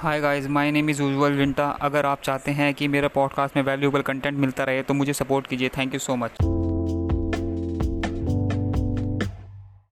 Hi guys my name is Ujjwal विंटा अगर आप चाहते हैं कि मेरा पॉडकास्ट में वैल्यूएबल कंटेंट मिलता रहे तो मुझे सपोर्ट कीजिए। Thank you so much